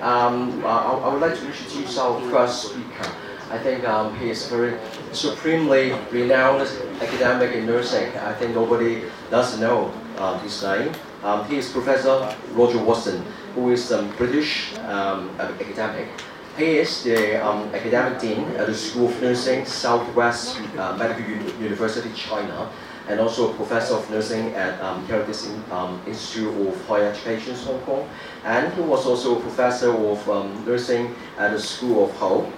Um, I, I, would like to introduce our first speaker. I think um, he is very supremely renowned academic in nursing. I think nobody does know um, his name. Um, he is Professor Roger Watson, who is a British um, academic. He is the um, academic dean at the School of Nursing, Southwest uh, Medical University, China, and also a professor of nursing at um, Heritage um, Institute of Higher Education, Hong Kong. And he was also a professor of um, nursing at the School of Hull.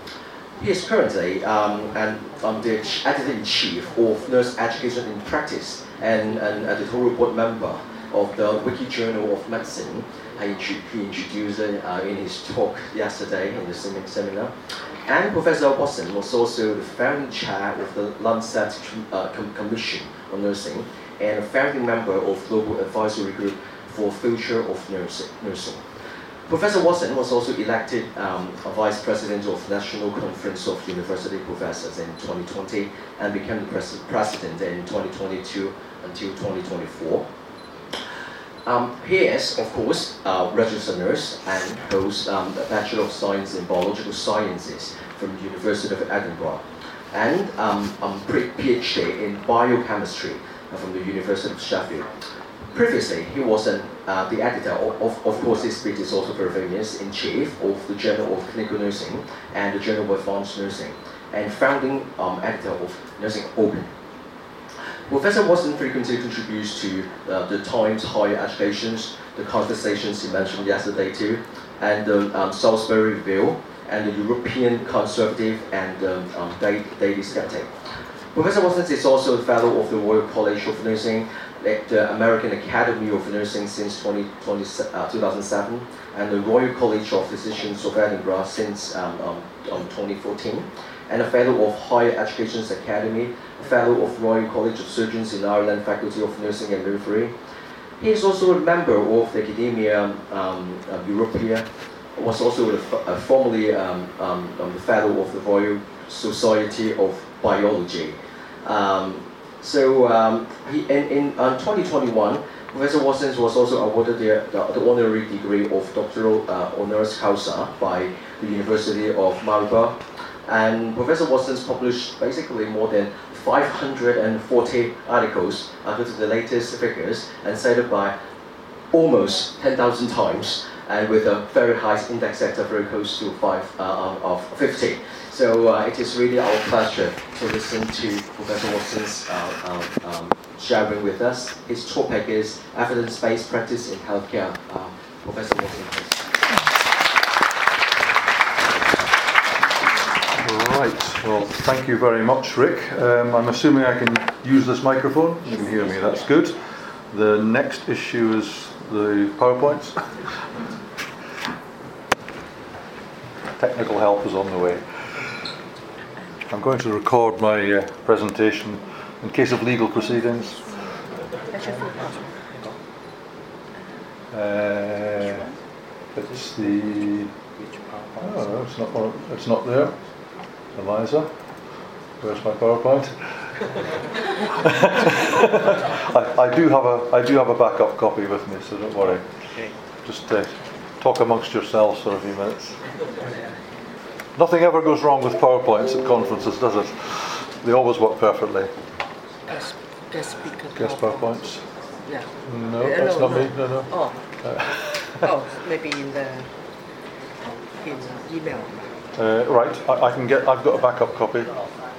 He is currently um, and, um, the editor-in-chief of Nurse Education in Practice and an editorial board member of the Wiki Journal of Medicine. He, introduced it uh, in his talk yesterday in the seminar. And Professor Watson was also the founding chair of the Lancet uh, Commission Nursing and a founding member of Global Advisory Group for Future of Nursing. Professor Watson was also elected um, Vice President of National Conference of University Professors in 2020 and became the pres President in 2022 until 2024. Um, he is, of course, a registered nurse and holds um, a Bachelor of Science in Biological Sciences from University of Edinburgh and um, a PhD in Biochemistry from the University of Sheffield. Previously, he was an, uh, the editor, of, of, of course his speech is also very famous, in chief of the Journal of Clinical Nursing and the Journal of Advanced Nursing, and founding um, editor of Nursing Open. Professor Watson frequently contributes to uh, the Times Higher Educations, the conversations he mentioned yesterday too, and the um, Salisbury Review, and the European Conservative and um, um, Daily Skeptic. Professor Watson is also a fellow of the Royal College of Nursing, the American Academy of Nursing since 20, 20, uh, 2007, and the Royal College of Physicians of Edinburgh since um, um, um 2014, and a fellow of Higher Education's Academy, a fellow of Royal College of Surgeons in Ireland Faculty of Nursing and Midwifery. He is also a member of the Academia um, Europaea, was also a, a formerly um, um, um, the fellow of the Royal Society of Biology. Um, so um, he, in, in 2021, Professor Watson was also awarded the, the, the honorary degree of doctoral uh, honoris causa by the University of Marburg. And Professor Watson's published basically more than 540 articles according to the latest figures and cited by almost 10,000 times and with a very high index sector very close to 5 uh, of 50. So uh, it is really our pleasure to listen to Professor Watson's uh, um, um, sharing with us. His topic is evidence-based practice in healthcare. Professor Watson, Right, well, thank you very much, Rick. Um, I'm assuming I can use this microphone. You can hear me, that's good. The next issue is the PowerPoints. Technical help is on the way. I'm going to record my uh, presentation in case of legal proceedings. Uh, it's the. Oh, it's not. It's not there. Eliza, where's my PowerPoint? I, I, do have a. I do have a backup copy with me, so don't worry. Just uh, talk amongst yourselves for a few minutes. Nothing ever goes wrong with PowerPoints at conferences, does it? They always work perfectly. Guest, guest speaker. Guest PowerPoints? Yeah. No, uh, that's no, not no. me. No, no. Oh. Uh. oh, maybe in the in email. Uh, right, I, I, can get. I've got a backup copy.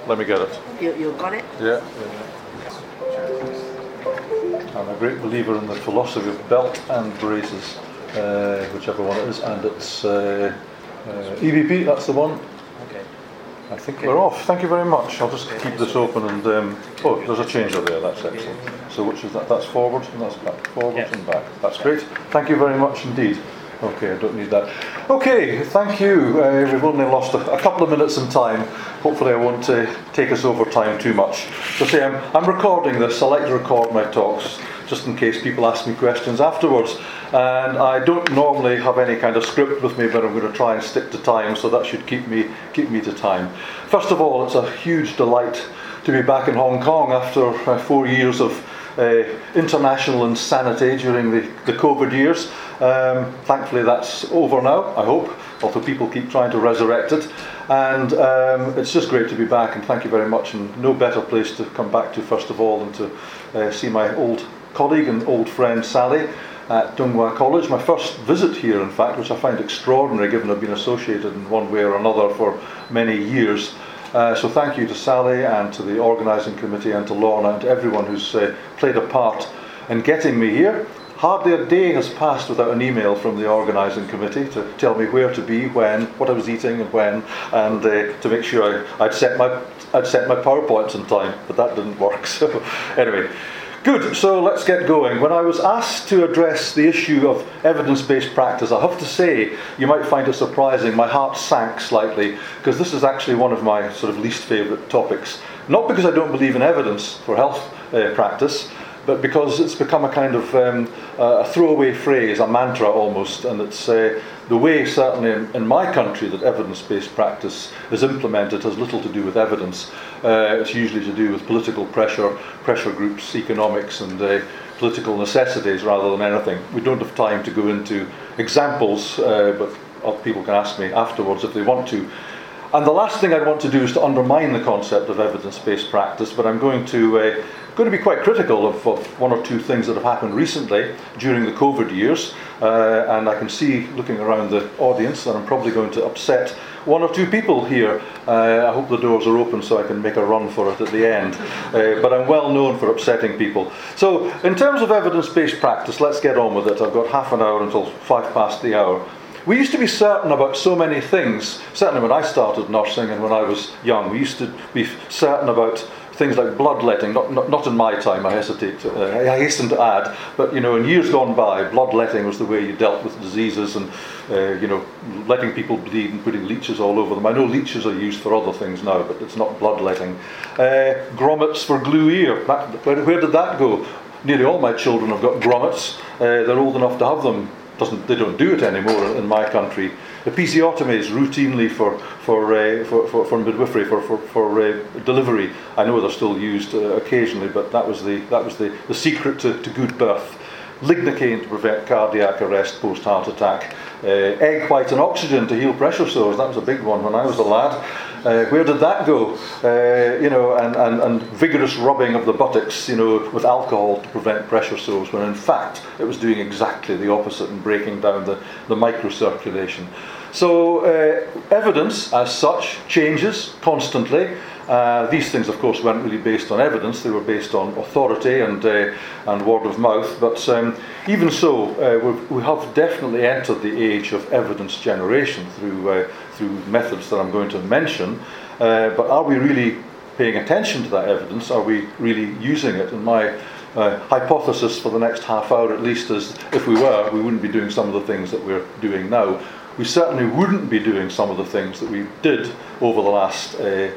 Let me get it. You, you got it? Yeah. yeah. I'm a great believer in the philosophy of belt and braces, uh, whichever one it is, and it's. Uh, uh, EVP, that's the one. Okay. I think okay. we're off. Thank you very much. I'll just okay. keep this open and um, oh, there's a changer there. That's excellent. So which is that? That's forward and that's back. Forward yeah. and back. That's great. Thank you very much indeed. Okay, I don't need that. Okay, thank you. Uh, we've only lost a, a, couple of minutes in time. Hopefully, I won't uh, take us over time too much. So, say I'm, I'm recording this. I like to record my talks just in case people ask me questions afterwards. And I don't normally have any kind of script with me, but I'm going to try and stick to time, so that should keep me keep me to time. First of all, it's a huge delight to be back in Hong Kong after uh, four years of uh, international insanity during the, the COVID years. Um, thankfully, that's over now, I hope, although people keep trying to resurrect it. And um, it's just great to be back, and thank you very much. And no better place to come back to, first of all, than to uh, see my old colleague and old friend Sally at Tung Wah College. My first visit here, in fact, which I find extraordinary given I've been associated in one way or another for many years. Uh, so thank you to Sally and to the organising committee and to Lorna and to everyone who's uh, played a part in getting me here. Hardly a day has passed without an email from the organising committee to tell me where to be, when, what I was eating and when, and uh, to make sure I, would set my I'd set my PowerPoints in time, but that didn't work. So anyway, Good, so let's get going. When I was asked to address the issue of evidence based practice, I have to say, you might find it surprising, my heart sank slightly, because this is actually one of my sort of least favourite topics. Not because I don't believe in evidence for health uh, practice, but because it's become a kind of um, a throwaway phrase, a mantra almost, and it's uh, the way, certainly in, in my country, that evidence based practice is implemented has little to do with evidence. Uh, it's usually to do with political pressure, pressure groups, economics, and uh, political necessities rather than anything. We don't have time to go into examples, uh, but people can ask me afterwards if they want to. And the last thing I want to do is to undermine the concept of evidence based practice, but I'm going to uh, going to be quite critical of, of, one or two things that have happened recently during the COVID years. Uh, and I can see, looking around the audience, that I'm probably going to upset one or two people here. Uh, I hope the doors are open so I can make a run for it at the end. Uh, but I'm well known for upsetting people. So, in terms of evidence based practice, let's get on with it. I've got half an hour until five past the hour. We used to be certain about so many things, certainly when I started nursing and when I was young. We used to be certain about things like bloodletting, not, not, not in my time, I hesitate, to, uh, I hasten to add, but you know, in years gone by, bloodletting was the way you dealt with diseases and uh, you know, letting people bleed and putting leeches all over them. I know leeches are used for other things now, but it's not bloodletting. Uh, grommets for glue ear, that, where, where, did that go? Nearly all my children have got grommets. Uh, they're old enough to have them. Doesn't, they don't do it anymore in my country episiotomies routinely for, for, uh, for, for, for, midwifery, for, for, for uh, delivery. I know they're still used uh, occasionally, but that was the, that was the, the secret to, to good birth. Lignocaine to prevent cardiac arrest post heart attack. Uh, egg white and oxygen to heal pressure sores. That was a big one when I was a lad. Uh, where did that go? Uh, you know, and, and, and vigorous rubbing of the buttocks, you know, with alcohol to prevent pressure sores, when in fact it was doing exactly the opposite and breaking down the, the microcirculation. So uh, evidence as such changes constantly. Uh, these things, of course, weren't really based on evidence, they were based on authority and, uh, and word of mouth. But um, even so, uh, we have definitely entered the age of evidence generation through, uh, methods that I'm going to mention. Uh, but are we really paying attention to that evidence? Are we really using it? And my uh, hypothesis for the next half hour at least is if we were, we wouldn't be doing some of the things that we're doing now. We certainly wouldn't be doing some of the things that we did over the last uh,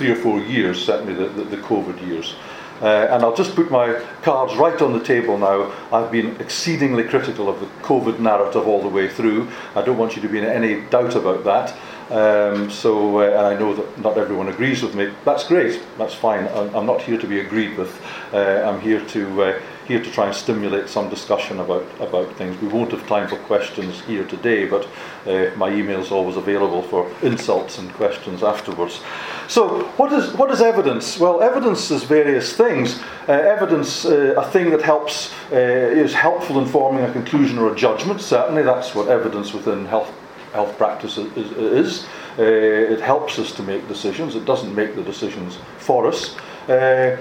three or four years, certainly the, the, the COVID years. Uh, and I'll just put my cards right on the table now. I've been exceedingly critical of the COVID narrative all the way through. I don't want you to be in any doubt about that. Um, so, uh, and I know that not everyone agrees with me. That's great. That's fine. I'm not here to be agreed with. Uh, I'm here to uh, here to try and stimulate some discussion about, about things. We won't have time for questions here today, but uh, my email is always available for insults and questions afterwards. So, what is, what is evidence? Well, evidence is various things. Uh, evidence, uh, a thing that helps, uh, is helpful in forming a conclusion or a judgment. Certainly, that's what evidence within health, health practice is. is. Uh, it helps us to make decisions. It doesn't make the decisions for us. Uh,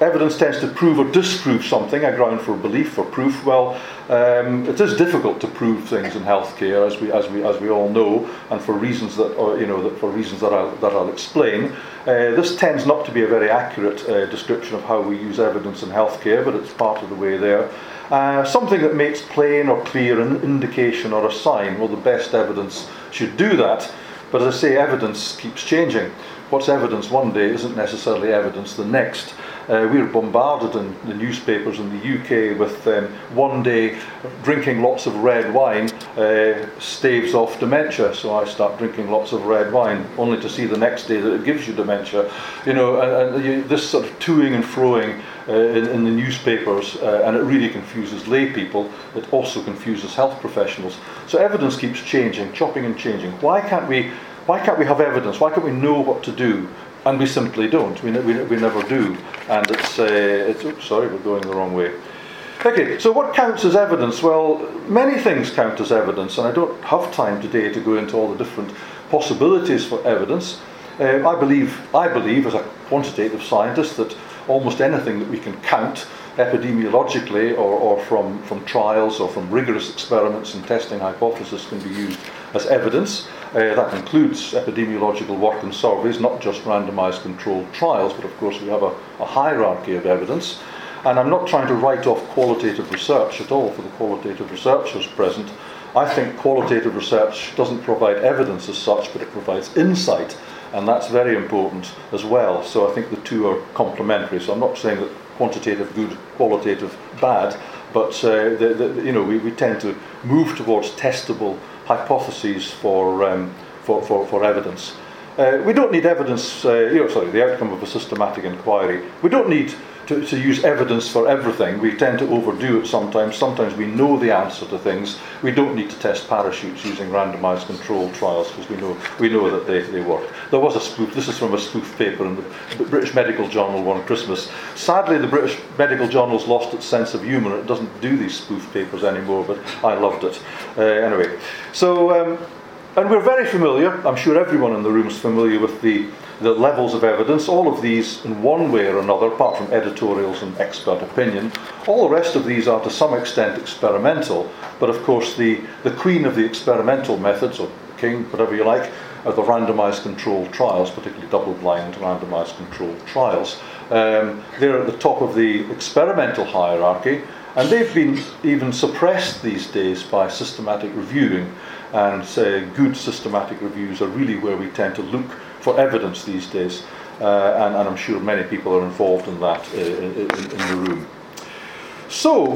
evidence tends to prove or disprove something, a ground for belief or proof. Well, um, it is difficult to prove things in healthcare, as we, as we, as we all know, and for reasons that, or, you know, that, for reasons that I'll, that I'll explain. Uh, this tends not to be a very accurate uh, description of how we use evidence in healthcare, but it's part of the way there. Uh, something that makes plain or clear an indication or a sign. Well, the best evidence should do that. But as I say, evidence keeps changing. What's evidence one day isn't necessarily evidence the next. Uh, we were bombarded in the newspapers in the UK with um, one day drinking lots of red wine uh, staves off dementia. So I start drinking lots of red wine, only to see the next day that it gives you dementia. You know, and, and you, this sort of toing and froing uh, in, in, the newspapers, uh, and it really confuses lay people. It also confuses health professionals. So evidence keeps changing, chopping and changing. Why can't we? Why can't we have evidence? Why can't we know what to do? And we simply don't. We, we, we never do. And it's, uh, it's oops, sorry, we're going the wrong way. Okay, so what counts as evidence? Well, many things count as evidence, and I don't have time today to go into all the different possibilities for evidence. Uh, I believe, I believe, as a quantitative scientist, that almost anything that we can count epidemiologically or, or from, from trials or from rigorous experiments and testing hypotheses can be used as evidence. Uh, that includes epidemiological work and surveys, not just randomized controlled trials, but of course we have a, a hierarchy of evidence. And I'm not trying to write off qualitative research at all for the qualitative researchers present. I think qualitative research doesn't provide evidence as such, but it provides insight, and that's very important as well. So I think the two are complementary. So I'm not saying that quantitative good, qualitative bad, but uh, the, the, you know we, we tend to move towards testable hypotheses for, um, for, for, for, evidence. Uh, we don't need evidence, uh, you know, sorry, the outcome of a systematic inquiry. We don't need to, to use evidence for everything. We tend to overdo it sometimes. Sometimes we know the answer to things. We don't need to test parachutes using randomized controlled trials because we know, we know that they, they work. There was a spoof, this is from a spoof paper in the British Medical Journal one Christmas. Sadly, the British Medical Journal's lost its sense of humour. And it doesn't do these spoof papers anymore, but I loved it. Uh, anyway, so, um, and we're very familiar, I'm sure everyone in the room is familiar with the the levels of evidence, all of these in one way or another, apart from editorials and expert opinion, all the rest of these are to some extent experimental, but of course the, the queen of the experimental methods, or king, whatever you like, are the randomized controlled trials, particularly double-blind randomized controlled trials. Um, they're at the top of the experimental hierarchy, and they've been even suppressed these days by systematic reviewing, and uh, good systematic reviews are really where we tend to look for evidence these days, uh, and, and, I'm sure many people are involved in that uh, in, in, the room. So,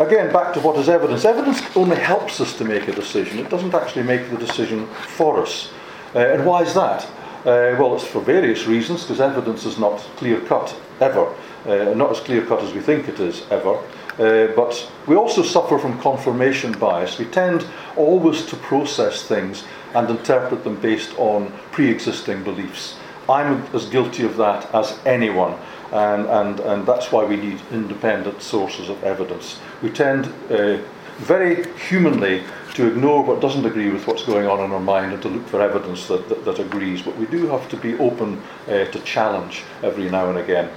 again, back to what is evidence. Evidence only helps us to make a decision, it doesn't actually make the decision for us. Uh, and why is that? Uh, well, it's for various reasons, because evidence is not clear cut ever, uh, not as clear cut as we think it is ever. Uh, but we also suffer from confirmation bias. We tend always to process things and interpret them based on pre existing beliefs. I'm as guilty of that as anyone, and, and, and that's why we need independent sources of evidence. We tend uh, very humanly to ignore what doesn't agree with what's going on in our mind and to look for evidence that, that, that agrees, but we do have to be open uh, to challenge every now and again.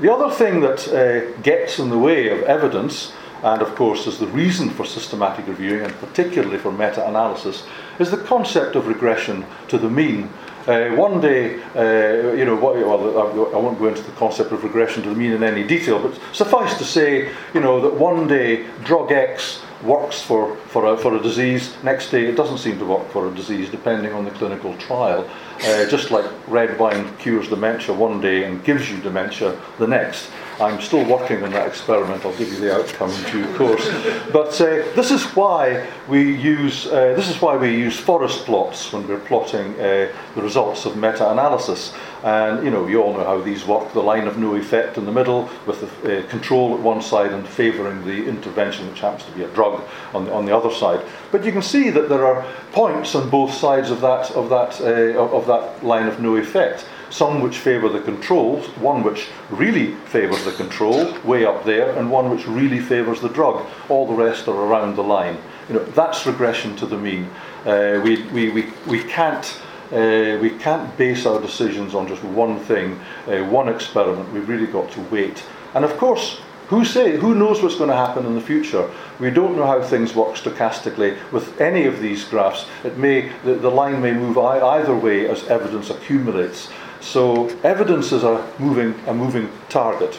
The other thing that uh, gets in the way of evidence, and of course is the reason for systematic reviewing, and particularly for meta analysis, is the concept of regression to the mean. Uh, one day, uh, you know, what, well, I won't go into the concept of regression to the mean in any detail, but suffice to say, you know, that one day drug X works for, for, a, for a disease, next day it doesn't seem to work for a disease, depending on the clinical trial. Uh, just like red wine cures dementia one day and gives you dementia the next. I'm still working on that experiment. I'll give you the outcome in due course. But uh, this is why we use uh, this is why we use forest plots when we're plotting uh, the results of meta-analysis. And you know, you all know how these work. The line of no effect in the middle, with the uh, control at one side and favouring the intervention, which happens to be a drug, on the, on the other side. But you can see that there are points on both sides of that of that uh, of that line of no effect some which favour the controls, one which really favours the control, way up there, and one which really favours the drug. All the rest are around the line. You know, that's regression to the mean. Uh, we, we, we, we can't uh, we can't base our decisions on just one thing, uh, one experiment. We've really got to wait. And of course, who say who knows what's going to happen in the future? We don't know how things work stochastically with any of these graphs. It may the, the line may move either way as evidence accumulates. So evidence is a moving, a moving target.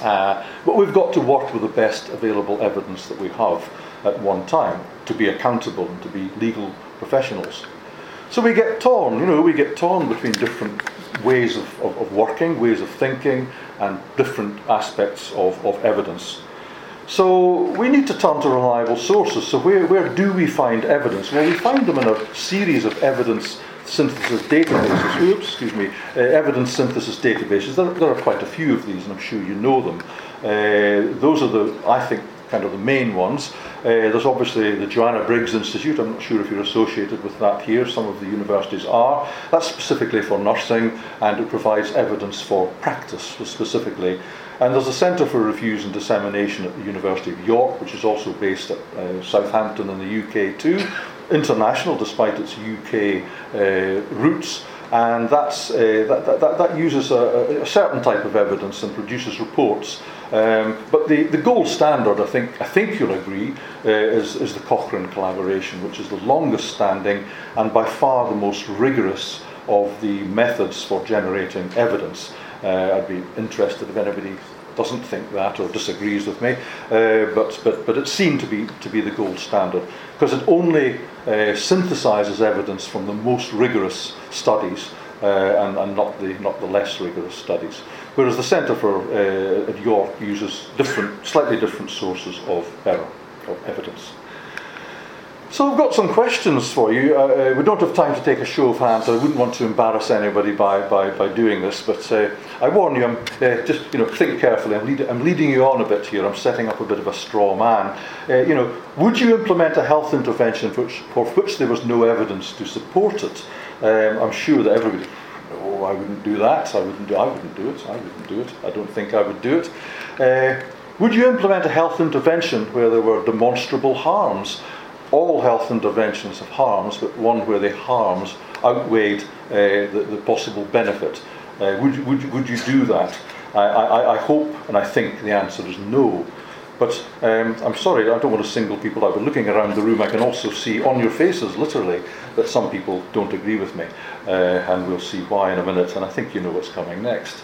Uh, but we've got to work with the best available evidence that we have at one time to be accountable and to be legal professionals. So we get torn, you know, we get torn between different ways of, of, of working, ways of thinking, and different aspects of, of evidence. So we need to turn to reliable sources. So where, where do we find evidence? Well, we find them in a series of evidence synthesis databases. Oops, excuse me, uh, evidence synthesis databases. There, there, are quite a few of these, and I'm sure you know them. Uh, those are the, I think, kind of the main ones. Uh, there's obviously the Joanna Briggs Institute. I'm not sure if you're associated with that here. Some of the universities are. That's specifically for nursing, and it provides evidence for practice specifically. And there's a Centre for Reviews and Dissemination at the University of York, which is also based at uh, Southampton in the UK too. International, despite its UK uh, roots. And that's, uh, that, that, that uses a, a certain type of evidence and produces reports um, but the, the gold standard, I think, I think you'll agree, uh, is, is the Cochrane collaboration, which is the longest standing and by far the most rigorous of the methods for generating evidence. Uh, I'd be interested if anybody doesn't think that or disagrees with me, uh, but, but, but it's seen to be, to be the gold standard because it only uh, synthesizes evidence from the most rigorous studies uh, and, and not, the, not the less rigorous studies. Whereas the Centre for uh, at York uses different, slightly different sources of error, of evidence. So I've got some questions for you. Uh, uh, we don't have time to take a show of hands. I wouldn't want to embarrass anybody by, by, by doing this, but uh, I warn you, I'm, uh, just you know, think carefully. I'm, lead, I'm leading you on a bit here. I'm setting up a bit of a straw man. Uh, you know, would you implement a health intervention for which, for which there was no evidence to support it? Um, I'm sure that everybody, no, I wouldn't do that. I wouldn't do. I wouldn't do it. I wouldn't do it. I don't think I would do it. Uh, would you implement a health intervention where there were demonstrable harms? All health interventions have harms, but one where the harms outweighed uh, the, the, possible benefit. Uh, would, would, would you do that? I, I, I hope and I think the answer is no. But um, I'm sorry, I don't want to single people out, but looking around the room, I can also see on your faces, literally, that some people don't agree with me. Uh, and we'll see why in a minute, and I think you know what's coming next.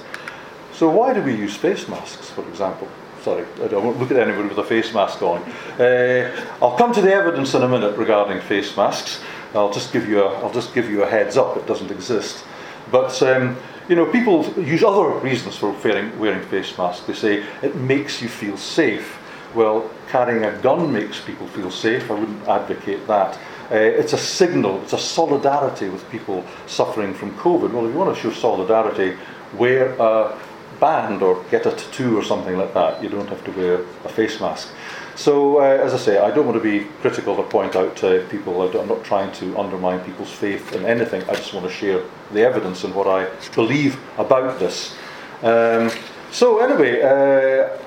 So, why do we use face masks, for example? Sorry, I don't look at anybody with a face mask on. Uh, I'll come to the evidence in a minute regarding face masks. I'll just give you a, I'll just give you a heads up, it doesn't exist. But um, you know, people use other reasons for wearing, wearing face masks. They say it makes you feel safe. Well, carrying a gun makes people feel safe. I wouldn't advocate that. Uh, it's a signal, it's a solidarity with people suffering from COVID. Well, if you want to show solidarity, wear a band or get a tattoo or something like that. You don't have to wear a face mask. So, uh, as I say, I don't want to be critical or point out to people. I'm not trying to undermine people's faith in anything. I just want to share the evidence and what I believe about this. Um, so, anyway, uh,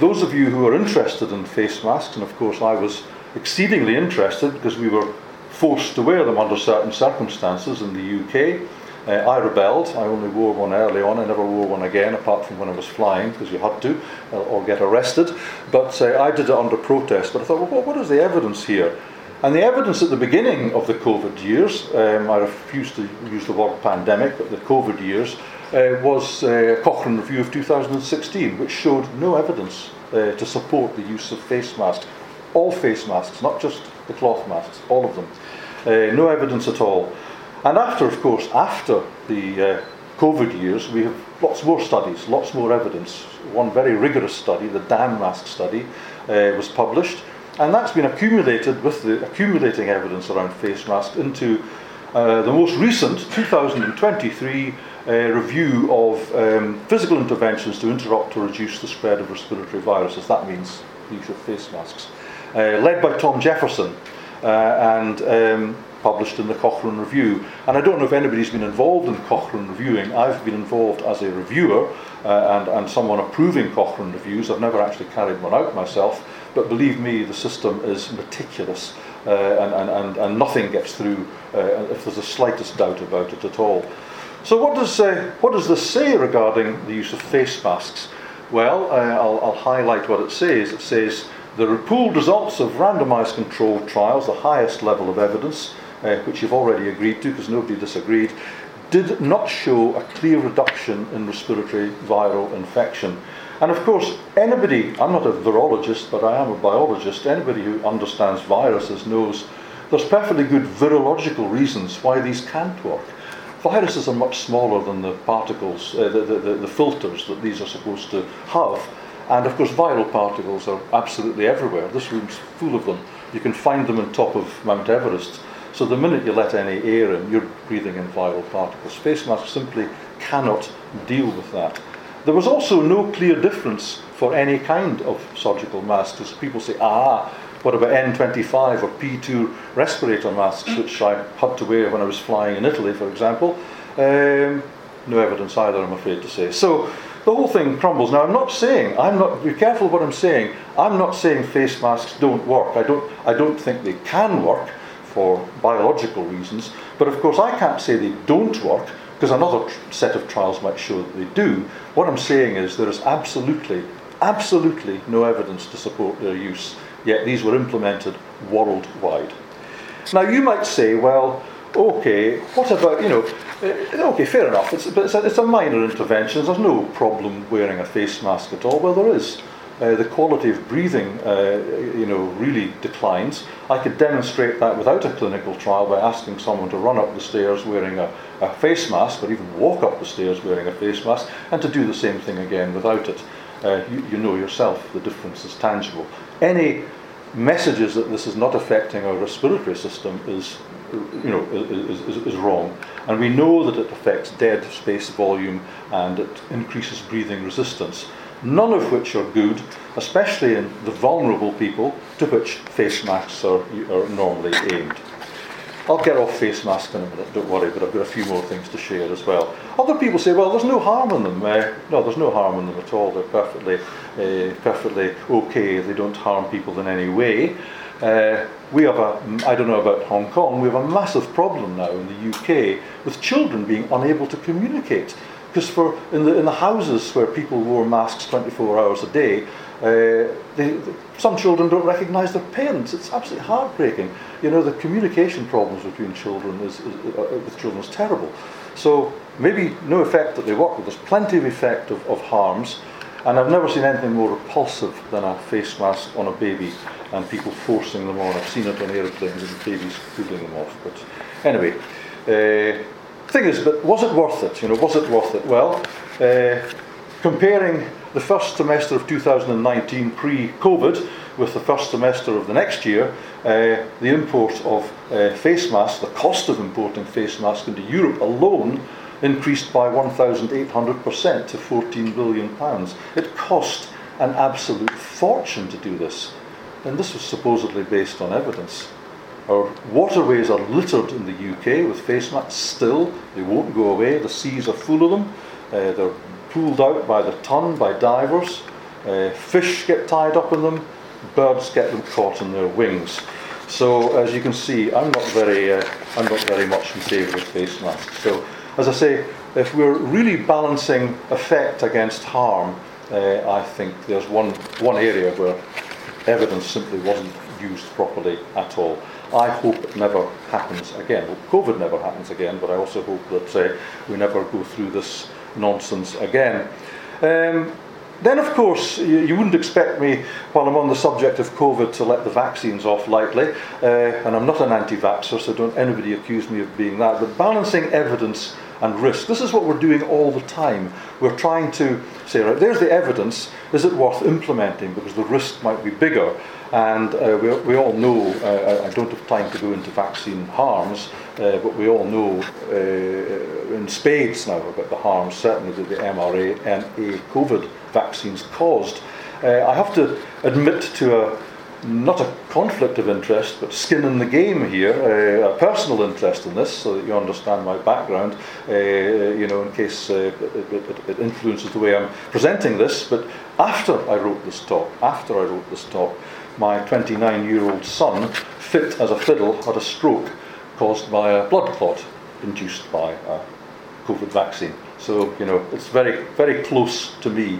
those of you who are interested in face masks, and of course I was exceedingly interested because we were forced to wear them under certain circumstances in the UK. Uh, I rebelled. I only wore one early on. I never wore one again, apart from when I was flying, because you had to, uh, or get arrested. But uh, I did it under protest. But I thought, well, what is the evidence here? And the evidence at the beginning of the COVID years, um, I refuse to use the word pandemic, but the COVID years, uh, was uh, a Cochrane review of 2016, which showed no evidence uh, to support the use of face masks. All face masks, not just the cloth masks, all of them. Uh, no evidence at all. And after, of course, after the uh, COVID years, we have lots more studies, lots more evidence. One very rigorous study, the Danmask study, uh, was published, and that's been accumulated with the accumulating evidence around face masks into the most recent 2023 a review of um, physical interventions to interrupt or reduce the spread of respiratory viruses. That means use of face masks. Uh, led by Tom Jefferson uh, and um, published in the Cochrane Review. And I don't know if anybody's been involved in Cochrane reviewing. I've been involved as a reviewer uh, and, and someone approving Cochrane reviews. I've never actually carried one out myself, but believe me, the system is meticulous uh, and, and, and, and nothing gets through uh, if there's the slightest doubt about it at all. So what does, uh, what does this say regarding the use of face masks? Well, uh, I'll, I'll, highlight what it says. It says the pooled results of randomized controlled trials, the highest level of evidence, uh, which you've already agreed to because nobody disagreed, did not show a clear reduction in respiratory viral infection. And of course, anybody, I'm not a virologist, but I am a biologist, anybody who understands viruses knows there's perfectly good virological reasons why these can't work. viruses are much smaller than the particles, uh, the, the, the filters that these are supposed to have. And of course, viral particles are absolutely everywhere. This room's full of them. You can find them on top of Mount Everest. So the minute you let any air in, you're breathing in viral particles. Face masks simply cannot deal with that. There was also no clear difference for any kind of surgical mask, as people say, ah, what about N95 or P2 respirator masks, which I had to wear when I was flying in Italy, for example? Um, no evidence either, I'm afraid to say. So the whole thing crumbles. Now, I'm not saying, I'm not, be careful what I'm saying. I'm not saying face masks don't work. I don't, I don't think they can work for biological reasons. But of course, I can't say they don't work because another set of trials might show that they do. What I'm saying is there is absolutely, absolutely no evidence to support their use, yet these were implemented worldwide. Now, you might say, well, okay, what about, you know, uh, okay, fair enough, it's, but it's a, it's a minor intervention, there's no problem wearing a face mask at all. Well, there is. Uh, the quality of breathing, uh, you know, really declines. I could demonstrate that without a clinical trial by asking someone to run up the stairs wearing a, a face mask, or even walk up the stairs wearing a face mask, and to do the same thing again without it. Uh, you, you know yourself the difference is tangible. Any messages that this is not affecting our respiratory system is you know, is, is, is, wrong. And we know that it affects dead space volume and it increases breathing resistance, none of which are good, especially in the vulnerable people to which face masks are, are normally aimed. I'll get off face masks in a minute, don't worry, but I've got a few more things to share as well. Other people say, well, there's no harm in them. Uh, no, there's no harm in them at all. They're perfectly, uh, perfectly okay. They don't harm people in any way. Uh, we have a, I don't know about Hong Kong, we have a massive problem now in the UK with children being unable to communicate. Because for in the, in the houses where people wore masks 24 hours a day, uh, they, some children don't recognise their parents. It's absolutely heartbreaking. You know, the communication problems between children is, is uh, with children is terrible. So maybe no effect that they work, but there's plenty of effect of, of harms. And I've never seen anything more repulsive than a face mask on a baby and people forcing them on. I've seen it on aeroplanes and babies pulling them off. But anyway, uh, thing is, but was it worth it? You know, was it worth it? Well, uh, comparing the first semester of 2019 pre-COVID with the first semester of the next year, uh, the import of uh, face masks, the cost of importing face masks into Europe alone increased by 1,800% to 14 billion pounds. It cost an absolute fortune to do this, and this was supposedly based on evidence. Our waterways are littered in the UK with face masks still, they won't go away, the seas are full of them, uh, they're pulled out by the ton by divers, uh, fish get tied up in them, birds get them caught in their wings. So as you can see, I'm not very, uh, I'm not very much in favour of face masks. So as I say, if we're really balancing effect against harm, uh, I think there's one, one area where evidence simply wasn't used properly at all. I hope it never happens again. Well, COVID never happens again, but I also hope that uh, we never go through this nonsense again. Um, then, of course, you, you, wouldn't expect me, while I'm on the subject of COVID, to let the vaccines off lightly. Uh, and I'm not an anti vaxxer, so don't anybody accuse me of being that. But balancing evidence and risk. This is what we're doing all the time. We're trying to say, right, there's the evidence, is it worth implementing? Because the risk might be bigger. And uh, we, we all know, uh, I don't have time to go into vaccine harms, uh, but we all know uh, in spades now about the harms, certainly that the mRNA COVID vaccines caused. Uh, I have to admit to a not a conflict of interest, but skin in the game here, uh, a personal interest in this, so that you understand my background, uh, you know, in case uh, it, it, it, influences the way I'm presenting this. But after I wrote this talk, after I wrote this talk, my 29 year old son, fit as a fiddle, had a stroke caused by a blood clot induced by a COVID vaccine. So, you know, it's very, very close to me,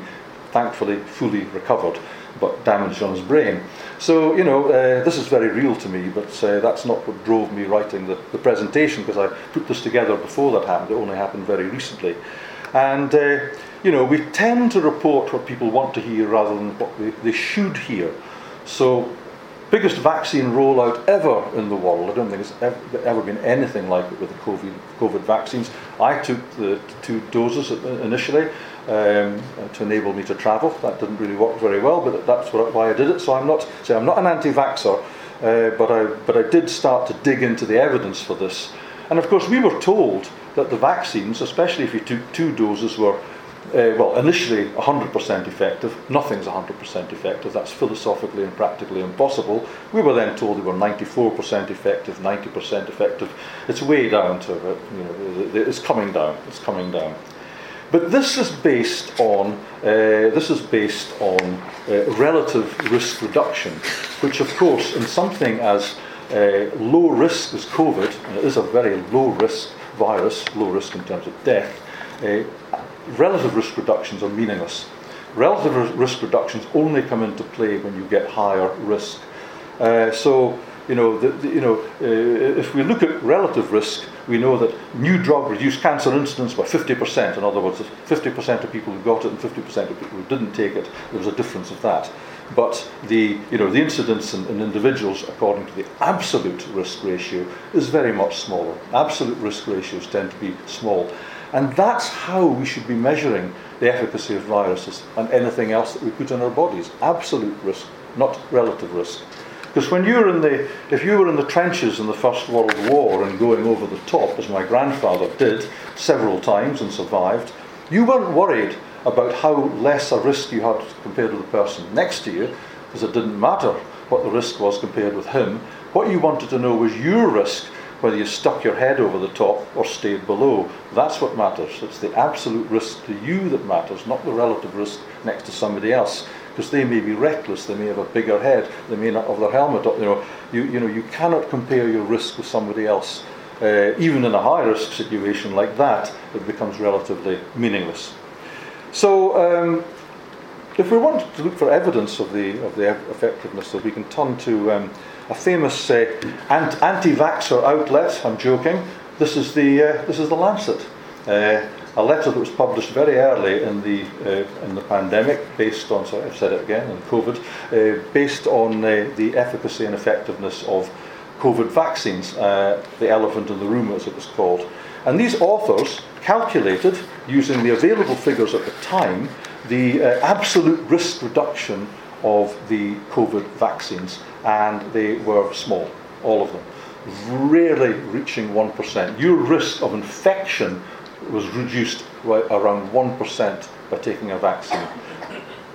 thankfully fully recovered, but damaged on his brain. So, you know, uh, this is very real to me, but uh, that's not what drove me writing the, the presentation because I put this together before that happened. It only happened very recently. And, uh, you know, we tend to report what people want to hear rather than what they, they should hear. So, biggest vaccine rollout ever in the world. I don't think it's ever, been anything like it with the COVID, COVID vaccines. I took the two doses initially um, to enable me to travel. That didn't really work very well, but that's why I did it. So I'm not, say I'm not an anti-vaxxer, uh, but, I, but I did start to dig into the evidence for this. And of course, we were told that the vaccines, especially if you took two doses, were uh, well, initially 100% effective. Nothing's 100% effective. That's philosophically and practically impossible. We were then told they were 94% effective, 90% effective. It's way down to, uh, you know, it's coming down. It's coming down. But this is based on uh, this is based on uh, relative risk reduction, which of course in something as uh, low risk as COVID, and it is a very low risk virus, low risk in terms of death, uh, relative risk reductions are meaningless. Relative risk reductions only come into play when you get higher risk. Uh, so, you know, the, the, you know uh, if we look at relative risk, we know that new drug reduced cancer incidence by 50%. In other words, 50% of people who got it and 50% of people who didn't take it, there was a difference of that. But the, you know, the incidence in, in individuals, according to the absolute risk ratio, is very much smaller. Absolute risk ratios tend to be small. And that's how we should be measuring the efficacy of viruses and anything else that we put in our bodies. Absolute risk, not relative risk. Because when you're in the, if you were in the trenches in the First World War and going over the top, as my grandfather did several times and survived, you weren't worried about how less a risk you had compared to the person next to you, because it didn't matter what the risk was compared with him. What you wanted to know was your risk whether you stuck your head over the top or stayed below. That's what matters. It's the absolute risk to you that matters, not the relative risk next to somebody else. Because they may be reckless, they may have a bigger head, they may not have their helmet up. You know, you, you know, you cannot compare your risk with somebody else. Uh, even in a high risk situation like that, it becomes relatively meaningless. So, um, if we want to look for evidence of the, of the effectiveness, so we can turn to um, a famous uh, anti-vaxxer outlet. I'm joking. This is the uh, this is the Lancet, uh, a letter that was published very early in the uh, in the pandemic, based on sorry I've said it again in COVID, uh, based on uh, the efficacy and effectiveness of COVID vaccines, the elephant in the room as it was called. And these authors calculated, using the available figures at the time, the uh, absolute risk reduction of the COVID vaccines, and they were small, all of them, rarely reaching 1%. Your risk of infection was reduced by around 1% by taking a vaccine.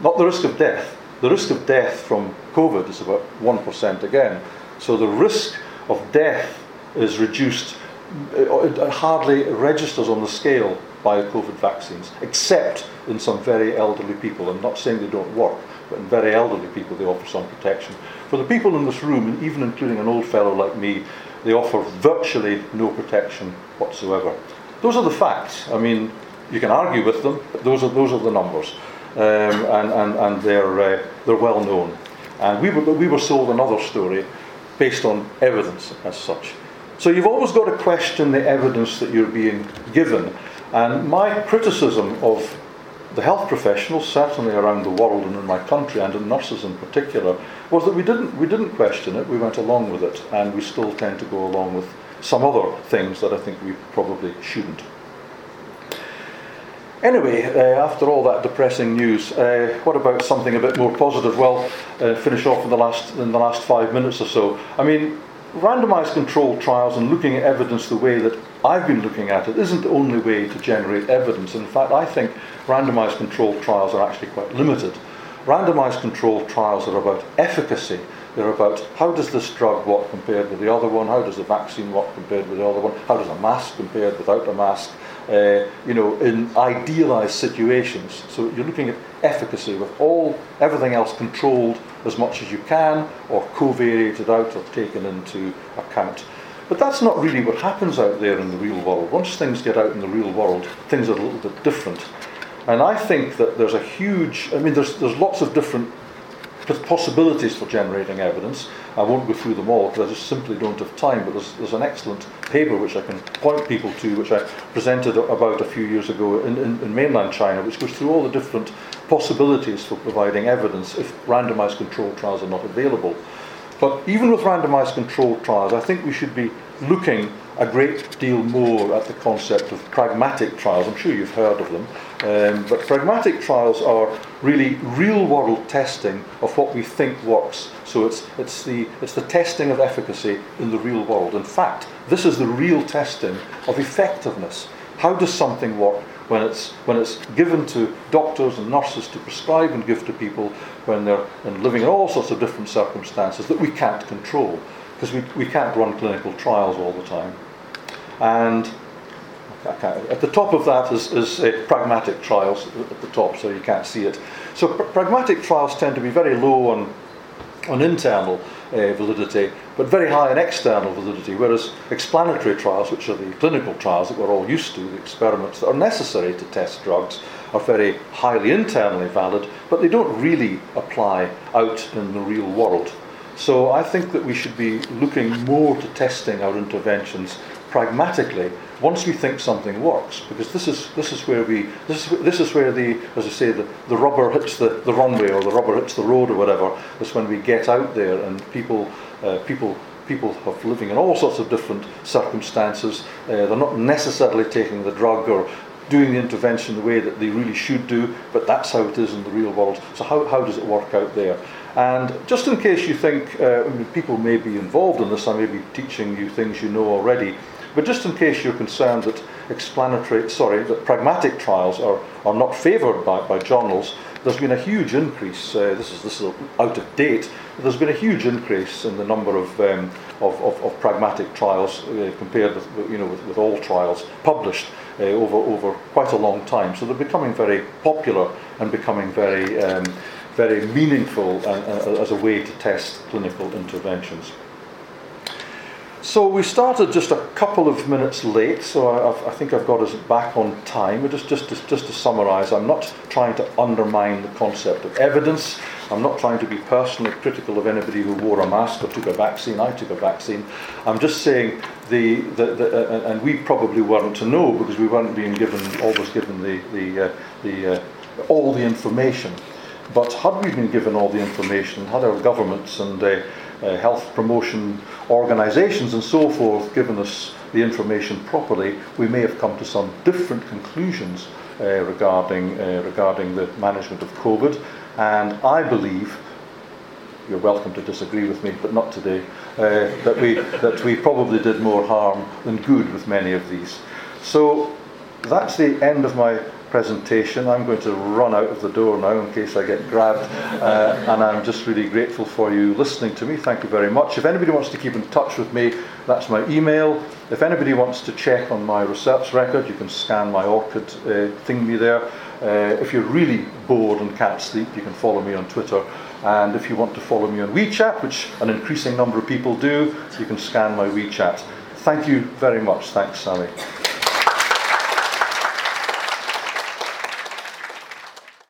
Not the risk of death. The risk of death from COVID is about 1% again. So the risk of death is reduced, it hardly registers on the scale by COVID vaccines, except in some very elderly people. I'm not saying they don't work, but in very elderly people they offer some protection. For the people in this room, and even including an old fellow like me, they offer virtually no protection whatsoever. Those are the facts. I mean, you can argue with them, but those are, those are the numbers. Um, and, and, and they're, uh, they're well known. And we were, we were sold another story based on evidence as such. So you've always got to question the evidence that you're being given. And my criticism of the health professionals, certainly around the world and in my country, and in nurses in particular, was that we didn't, we didn't question it, we went along with it, and we still tend to go along with some other things that I think we probably shouldn't. Anyway, uh, after all that depressing news, uh, what about something a bit more positive? Well, uh, finish off in the last in the last five minutes or so. I mean, randomized controlled trials and looking at evidence the way that I've been looking at it isn't the only way to generate evidence. In fact, I think randomized controlled trials are actually quite limited. Randomized controlled trials are about efficacy. They're about how does this drug work compared with the other one? How does the vaccine work compared with the other one? How does a mask compare without a mask? Uh, you know, in idealized situations. So you're looking at efficacy with all everything else controlled as much as you can, or covariated out or taken into account. But that's not really what happens out there in the real world. Once things get out in the real world, things are a little bit different. And I think that there's a huge, I mean, there's, there's lots of different possibilities for generating evidence. I won't go through them all because I just simply don't have time, but there's, there's an excellent paper which I can point people to, which I presented about a few years ago in, in, in mainland China, which goes through all the different possibilities for providing evidence if randomized controlled trials are not available. But even with randomized controlled trials, I think we should be looking a great deal more at the concept of pragmatic trials. I'm sure you've heard of them. Um, but pragmatic trials are really real world testing of what we think works. So it's, it's, the, it's the testing of efficacy in the real world. In fact, this is the real testing of effectiveness. How does something work when it's, when it's given to doctors and nurses to prescribe and give to people when they're living in all sorts of different circumstances that we can't control? Because we, we can't run clinical trials all the time. And at the top of that is, is uh, pragmatic trials at the top, so you can't see it. So pr- pragmatic trials tend to be very low on, on internal uh, validity, but very high in external validity, whereas explanatory trials, which are the clinical trials that we're all used to, the experiments that are necessary to test drugs, are very highly internally valid, but they don't really apply out in the real world. So I think that we should be looking more to testing our interventions pragmatically once we think something works because this is this is where we this is, this is where the as I say the, the rubber hits the, the runway or the rubber hits the road or whatever is when we get out there and people uh, people people are living in all sorts of different circumstances. Uh, they're not necessarily taking the drug or doing the intervention the way that they really should do but that's how it is in the real world. So how, how does it work out there? And just in case you think uh, people may be involved in this I may be teaching you things you know already but just in case you're concerned that explanatory, sorry, that pragmatic trials are, are not favoured by, by journals, there's been a huge increase. Uh, this is this is out of date. There's been a huge increase in the number of um, of, of, of, pragmatic trials uh, compared with you know with, with all trials published uh, over over quite a long time. So they're becoming very popular and becoming very um, very meaningful uh, uh, as a way to test clinical interventions. So we started just a couple of minutes late, so I, I, think I've got us back on time. Just, just, to, just to summarise, I'm not trying to undermine the concept of evidence. I'm not trying to be personally critical of anybody who wore a mask or took a vaccine. I took a vaccine. I'm just saying the, the, the uh, and we probably weren't to know because we weren't being given always given the the, uh, the uh, all the information. But had we been given all the information, had our governments and uh, health promotion organisations and so forth given us the information properly, we may have come to some different conclusions uh, regarding, uh, regarding the management of COVID. And I believe, you're welcome to disagree with me, but not today, uh, that, we, that we probably did more harm than good with many of these. So that's the end of my presentation. I'm going to run out of the door now in case I get grabbed. Uh, and I'm just really grateful for you listening to me. Thank you very much. If anybody wants to keep in touch with me, that's my email. If anybody wants to check on my research record, you can scan my ORCID uh, thingy there. Uh, if you're really bored and can't sleep, you can follow me on Twitter. And if you want to follow me on WeChat, which an increasing number of people do, you can scan my WeChat. Thank you very much. Thanks, Sammy.